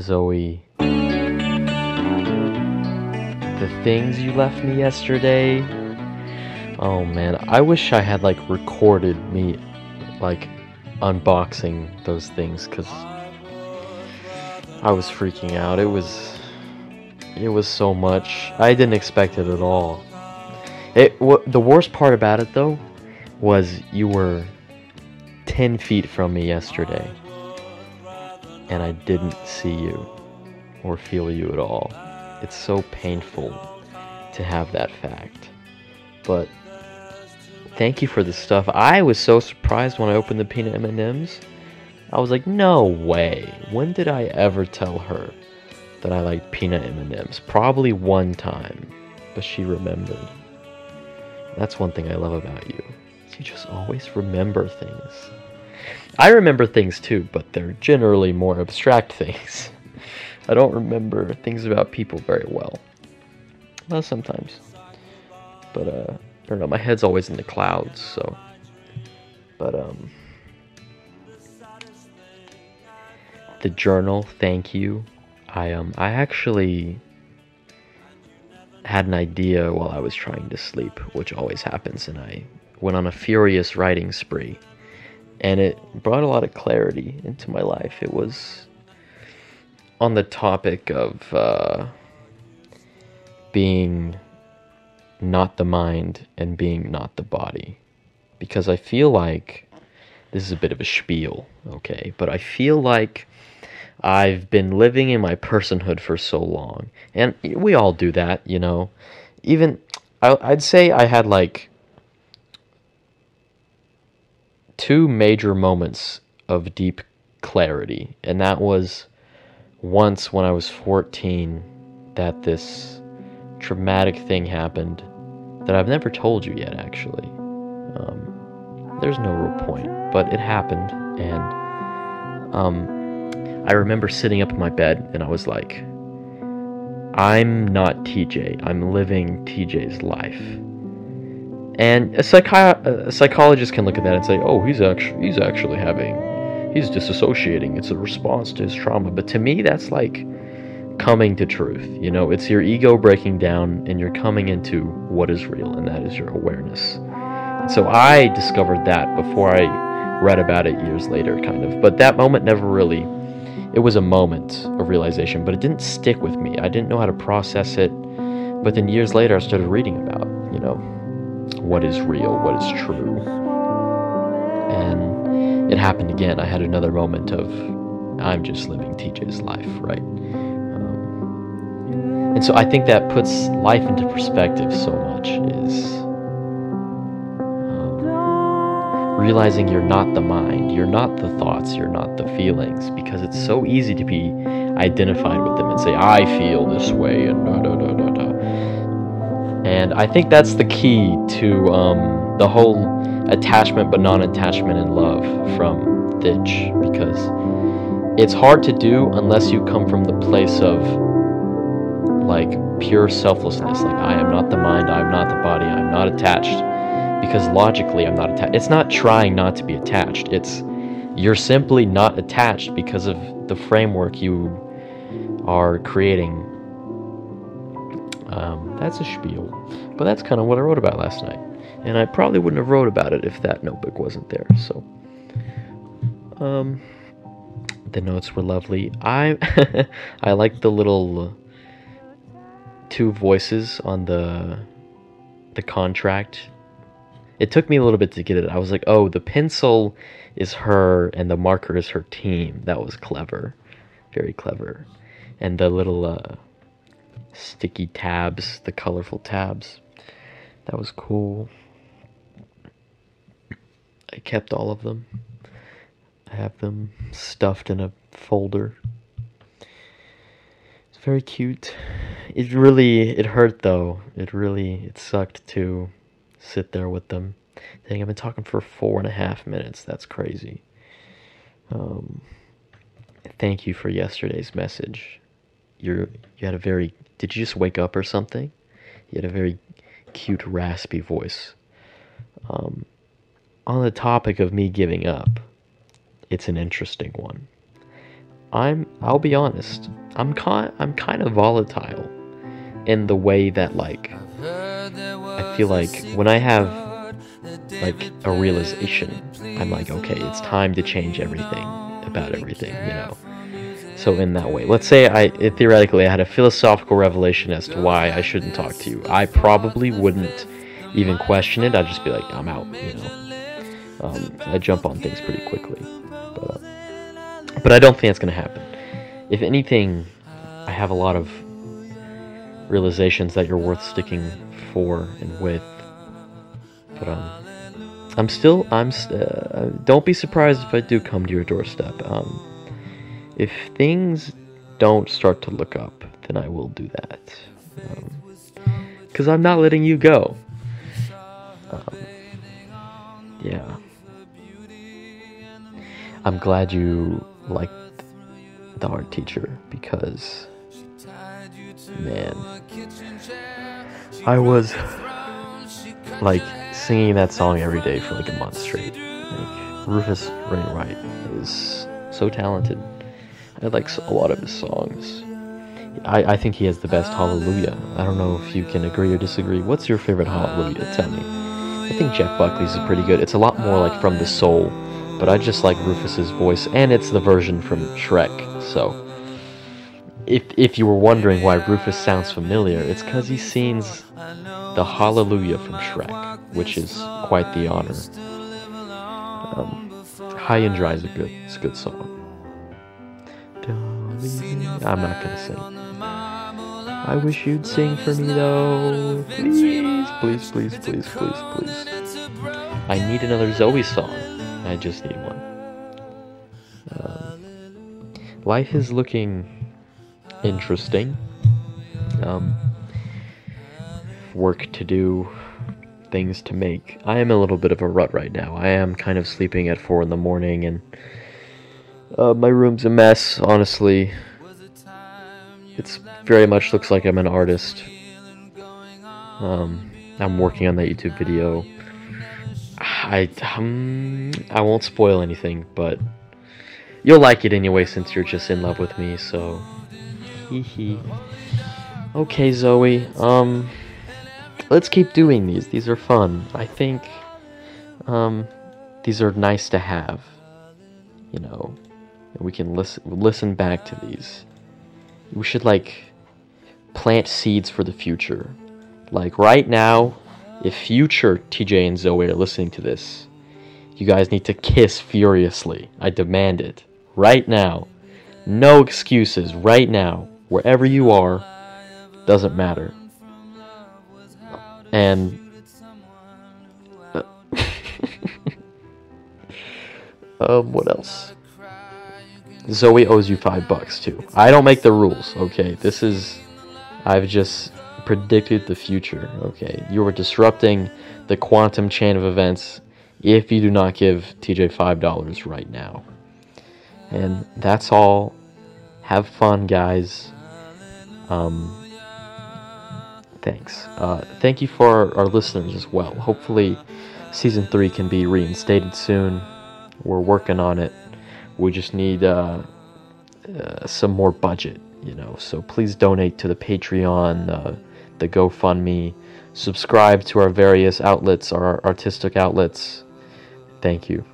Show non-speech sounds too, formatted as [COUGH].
Zoe. The things you left me yesterday. Oh man, I wish I had like recorded me like unboxing those things cuz I was freaking out. It was it was so much. I didn't expect it at all. It what the worst part about it though was you were 10 feet from me yesterday and I didn't see you or feel you at all. It's so painful to have that fact. But thank you for the stuff. I was so surprised when I opened the peanut M&Ms. I was like, "No way. When did I ever tell her that I liked peanut M&Ms?" Probably one time, but she remembered. That's one thing I love about you. You just always remember things. I remember things too, but they're generally more abstract [LAUGHS] things. I don't remember things about people very well. Well, sometimes. But, uh, I don't know, my head's always in the clouds, so. But, um. The journal, thank you. I, um, I actually had an idea while I was trying to sleep, which always happens, and I went on a furious writing spree and it brought a lot of clarity into my life. It was on the topic of uh, being not the mind and being not the body. Because I feel like this is a bit of a spiel, okay? But I feel like I've been living in my personhood for so long. And we all do that, you know? Even, I'd say I had like two major moments of deep clarity, and that was once when I was 14 that this traumatic thing happened that I've never told you yet, actually. Um, there's no real point, but it happened, and um, I remember sitting up in my bed and I was like, I'm not TJ, I'm living TJ's life and a, psychi- a psychologist can look at that and say, "Oh, he's actually he's actually having he's disassociating. It's a response to his trauma." But to me, that's like coming to truth. You know, it's your ego breaking down and you're coming into what is real, and that is your awareness. And so I discovered that before I read about it years later, kind of. But that moment never really. It was a moment of realization, but it didn't stick with me. I didn't know how to process it. But then years later, I started reading about, you know, what is real, what is true. And it happened again. I had another moment of, I'm just living TJ's life, right? Um, and so I think that puts life into perspective so much is um, realizing you're not the mind, you're not the thoughts, you're not the feelings, because it's so easy to be identified with them and say, I feel this way, and da da da da. And I think that's the key to um, the whole attachment but non attachment in love from Thich because it's hard to do unless you come from the place of like pure selflessness. Like, I am not the mind, I am not the body, I'm not attached because logically I'm not attached. It's not trying not to be attached, it's you're simply not attached because of the framework you are creating um, that's a spiel. But that's kind of what I wrote about last night. And I probably wouldn't have wrote about it if that notebook wasn't there. So, um, the notes were lovely. I [LAUGHS] I like the little two voices on the the contract. It took me a little bit to get it. I was like, "Oh, the pencil is her and the marker is her team." That was clever. Very clever. And the little uh sticky tabs, the colorful tabs. That was cool. I kept all of them. I have them stuffed in a folder. It's very cute. It really it hurt though. It really it sucked to sit there with them. Dang, I've been talking for four and a half minutes. That's crazy. Um, thank you for yesterday's message. You're you had a very did you just wake up or something? You had a very cute, raspy voice. Um, on the topic of me giving up, it's an interesting one. I'm I'll be honest. I'm kind I'm kind of volatile in the way that like I feel like when I have like a realization, I'm like, okay, it's time to change everything about everything, you know. So in that way, let's say I theoretically I had a philosophical revelation as to why I shouldn't talk to you. I probably wouldn't even question it. I'd just be like, I'm out, you know. Um, I jump on things pretty quickly, but uh, but I don't think it's gonna happen. If anything, I have a lot of realizations that you're worth sticking for and with. But um, I'm still I'm. Uh, don't be surprised if I do come to your doorstep. Um, if things don't start to look up, then I will do that. Because um, I'm not letting you go. Um, yeah. I'm glad you liked the art teacher because, man, I was like singing that song every day for like a month straight. Like, Rufus Wainwright is so talented. I like a lot of his songs. I, I think he has the best Hallelujah. I don't know if you can agree or disagree. What's your favorite Hallelujah? Tell me. I think Jeff Buckley's is pretty good. It's a lot more like from the soul, but I just like Rufus's voice, and it's the version from Shrek. So, if if you were wondering why Rufus sounds familiar, it's because he sings the Hallelujah from Shrek, which is quite the honor. Um, High and Dry is a good, it's a good song. I'm not gonna sing. I wish you'd sing for me though. Please, please, please, please, please, please. I need another Zoe song. I just need one. Um, life is looking interesting. Um, work to do, things to make. I am a little bit of a rut right now. I am kind of sleeping at four in the morning and uh, my room's a mess, honestly. It's very much looks like I'm an artist. Um, I'm working on that YouTube video. I um, I won't spoil anything, but you'll like it anyway since you're just in love with me. So, hee. Okay, Zoe. Um, let's keep doing these. These are fun. I think. Um, these are nice to have. You know, we can listen listen back to these. We should like plant seeds for the future. Like right now, if future TJ and Zoe are listening to this, you guys need to kiss furiously. I demand it. Right now. No excuses. Right now. Wherever you are, doesn't matter. And uh, [LAUGHS] um, what else? Zoe owes you five bucks too. I don't make the rules, okay? This is. I've just predicted the future, okay? You are disrupting the quantum chain of events if you do not give TJ $5 right now. And that's all. Have fun, guys. Um, thanks. Uh, thank you for our, our listeners as well. Hopefully, season three can be reinstated soon. We're working on it we just need uh, uh, some more budget, you know. So please donate to the Patreon, uh, the GoFundMe, subscribe to our various outlets, our artistic outlets. Thank you.